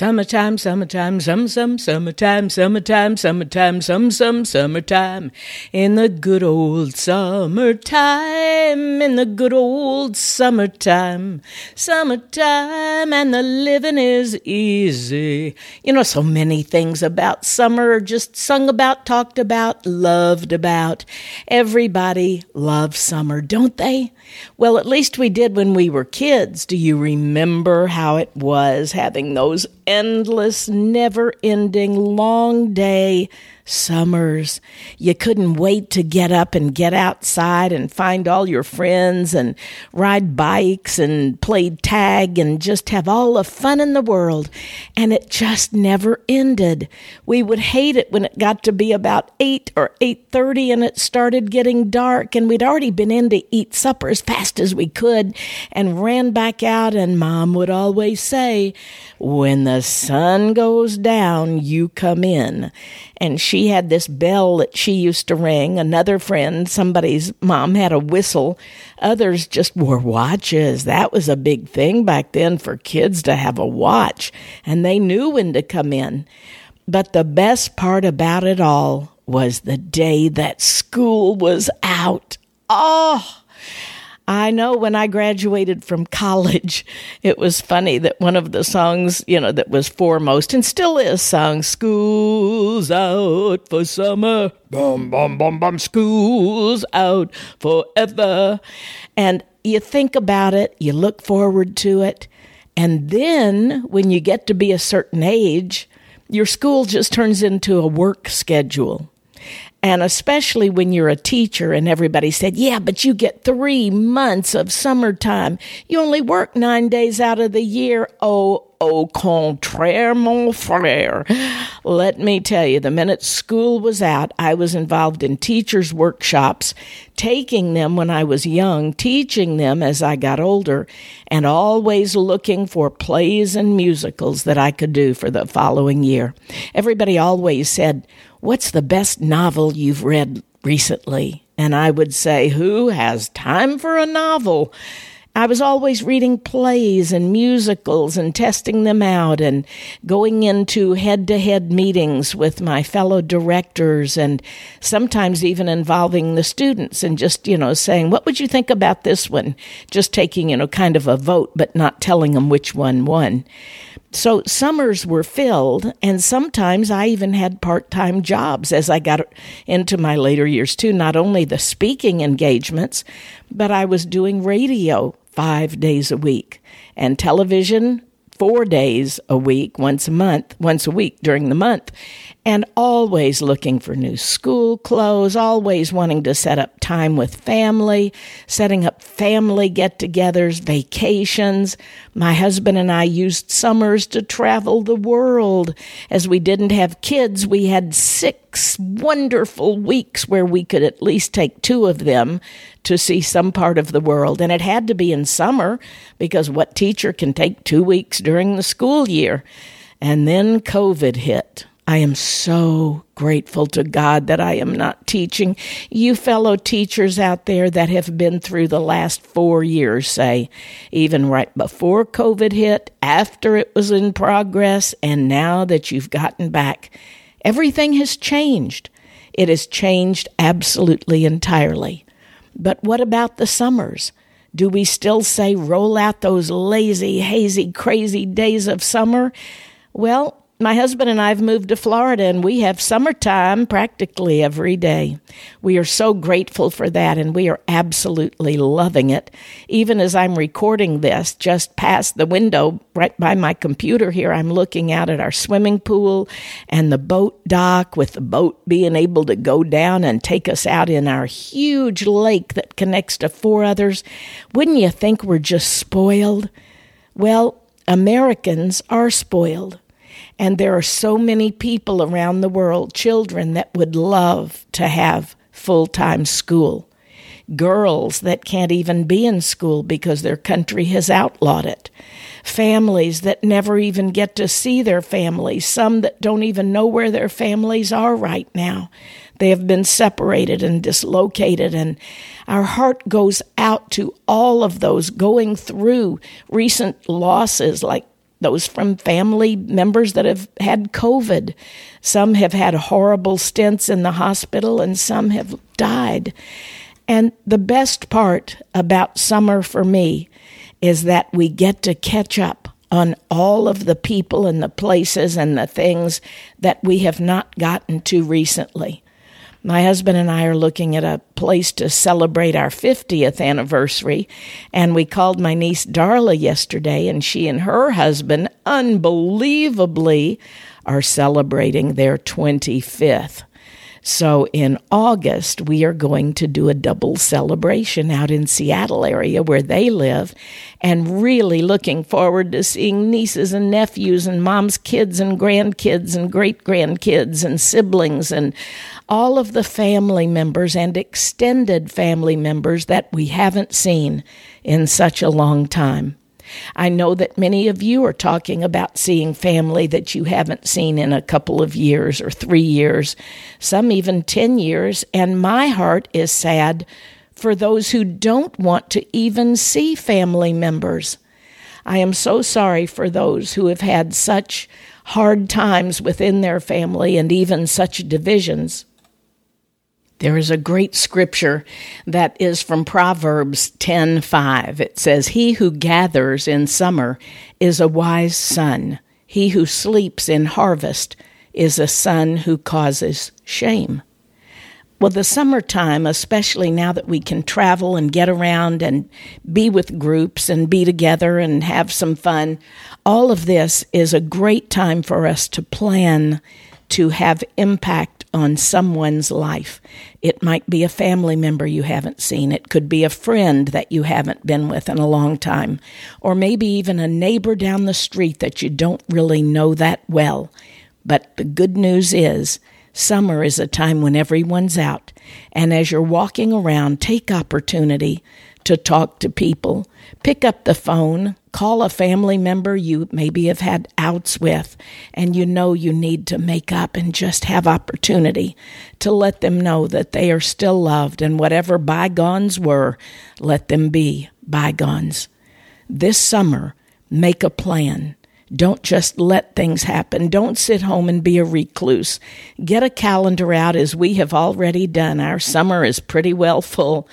Summertime, summertime, some, some, summertime, summertime, summertime, some, some, summertime. In the good old summertime, in the good old summertime, summertime, and the living is easy. You know, so many things about summer are just sung about, talked about, loved about. Everybody loves summer, don't they? Well, at least we did when we were kids. Do you remember how it was having those endless, never ending, long day summers. You couldn't wait to get up and get outside and find all your friends and ride bikes and play tag and just have all the fun in the world. And it just never ended. We would hate it when it got to be about 8 or 8:30 and it started getting dark and we'd already been in to eat supper as fast as we could and ran back out and mom would always say, "When the sun goes down, you come in." And she had this bell that she used to ring. Another friend, somebody's mom had a whistle. Others just wore watches. That was a big thing back then for kids to have a watch, and they knew when to come in. But the best part about it all was the day that school was out. Oh, I know when I graduated from college, it was funny that one of the songs, you know, that was foremost and still is sung, School's out for summer, bum, bum, bum, bum, school's out forever. And you think about it, you look forward to it, and then when you get to be a certain age, your school just turns into a work schedule. And especially when you're a teacher and everybody said, yeah, but you get three months of summertime. You only work nine days out of the year. Oh, au contraire, mon frere. Let me tell you, the minute school was out, I was involved in teachers' workshops, taking them when I was young, teaching them as I got older, and always looking for plays and musicals that I could do for the following year. Everybody always said, What's the best novel you've read recently? And I would say, Who has time for a novel? I was always reading plays and musicals and testing them out and going into head to head meetings with my fellow directors and sometimes even involving the students and just, you know, saying, what would you think about this one? Just taking, you know, kind of a vote, but not telling them which one won. So summers were filled, and sometimes I even had part time jobs as I got into my later years, too. Not only the speaking engagements, but I was doing radio five days a week. And television four days a week, once a month, once a week during the month, and always looking for new school clothes, always wanting to set up time with family, setting up family get togethers, vacations. My husband and I used summers to travel the world. As we didn't have kids, we had six wonderful weeks where we could at least take two of them to see some part of the world. And it had to be in summer because what teacher can take two weeks during the school year? And then COVID hit. I am so grateful to God that I am not teaching. You fellow teachers out there that have been through the last four years, say, even right before COVID hit, after it was in progress, and now that you've gotten back, everything has changed. It has changed absolutely entirely. But what about the summers? Do we still say roll out those lazy, hazy, crazy days of summer? Well, my husband and I have moved to Florida and we have summertime practically every day. We are so grateful for that and we are absolutely loving it. Even as I'm recording this, just past the window right by my computer here, I'm looking out at our swimming pool and the boat dock with the boat being able to go down and take us out in our huge lake that connects to four others. Wouldn't you think we're just spoiled? Well, Americans are spoiled. And there are so many people around the world, children that would love to have full time school, girls that can't even be in school because their country has outlawed it, families that never even get to see their families, some that don't even know where their families are right now. They have been separated and dislocated, and our heart goes out to all of those going through recent losses like those from family members that have had COVID. Some have had horrible stints in the hospital, and some have died. And the best part about summer for me is that we get to catch up on all of the people and the places and the things that we have not gotten to recently. My husband and I are looking at a place to celebrate our 50th anniversary, and we called my niece Darla yesterday, and she and her husband, unbelievably, are celebrating their 25th. So in August, we are going to do a double celebration out in Seattle area where they live and really looking forward to seeing nieces and nephews and mom's kids and grandkids and great grandkids and siblings and all of the family members and extended family members that we haven't seen in such a long time. I know that many of you are talking about seeing family that you haven't seen in a couple of years or three years, some even 10 years, and my heart is sad for those who don't want to even see family members. I am so sorry for those who have had such hard times within their family and even such divisions. There is a great scripture that is from Proverbs 10:5. It says, "He who gathers in summer is a wise son. He who sleeps in harvest is a son who causes shame." Well, the summertime, especially now that we can travel and get around and be with groups and be together and have some fun, all of this is a great time for us to plan to have impact on someone's life. It might be a family member you haven't seen. It could be a friend that you haven't been with in a long time. Or maybe even a neighbor down the street that you don't really know that well. But the good news is, summer is a time when everyone's out. And as you're walking around, take opportunity to talk to people. Pick up the phone, call a family member you maybe have had outs with, and you know you need to make up and just have opportunity to let them know that they are still loved and whatever bygones were, let them be bygones. This summer, make a plan don't just let things happen. Don't sit home and be a recluse. Get a calendar out as we have already done. Our summer is pretty well full,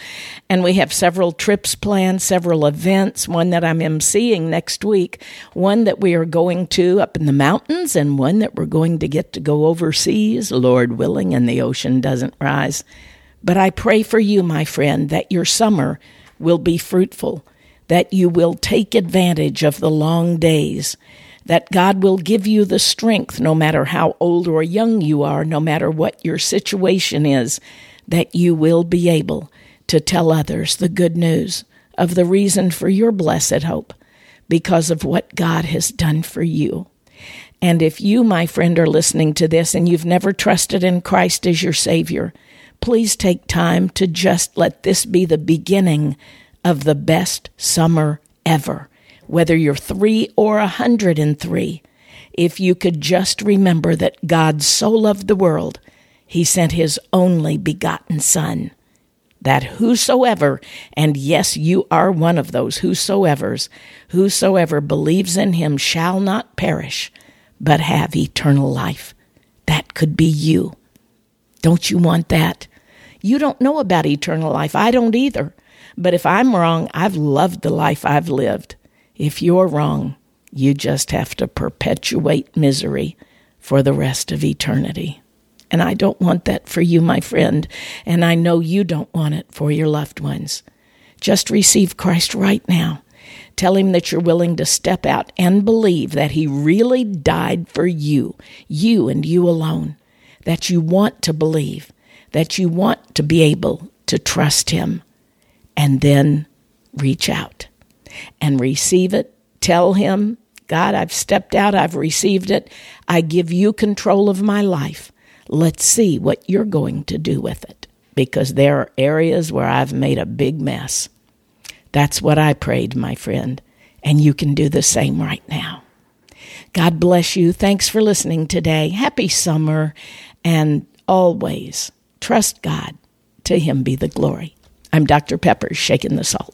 and we have several trips planned, several events, one that I'm emceeing next week, one that we are going to up in the mountains, and one that we're going to get to go overseas, Lord willing, and the ocean doesn't rise. But I pray for you, my friend, that your summer will be fruitful, that you will take advantage of the long days that God will give you the strength, no matter how old or young you are, no matter what your situation is, that you will be able to tell others the good news of the reason for your blessed hope because of what God has done for you. And if you, my friend, are listening to this and you've never trusted in Christ as your Savior, please take time to just let this be the beginning of the best summer ever whether you're three or a hundred and three, if you could just remember that God so loved the world, he sent his only begotten Son, that whosoever, and yes, you are one of those whosoevers, whosoever believes in him shall not perish, but have eternal life. That could be you. Don't you want that? You don't know about eternal life. I don't either. But if I'm wrong, I've loved the life I've lived. If you're wrong, you just have to perpetuate misery for the rest of eternity. And I don't want that for you, my friend, and I know you don't want it for your loved ones. Just receive Christ right now. Tell him that you're willing to step out and believe that he really died for you, you and you alone. That you want to believe, that you want to be able to trust him, and then reach out and receive it. Tell him, God, I've stepped out, I've received it. I give you control of my life. Let's see what you're going to do with it because there are areas where I've made a big mess. That's what I prayed, my friend, and you can do the same right now. God bless you. Thanks for listening today. Happy summer, and always trust God. To Him be the glory. I'm Dr. Pepper, shaking the salt.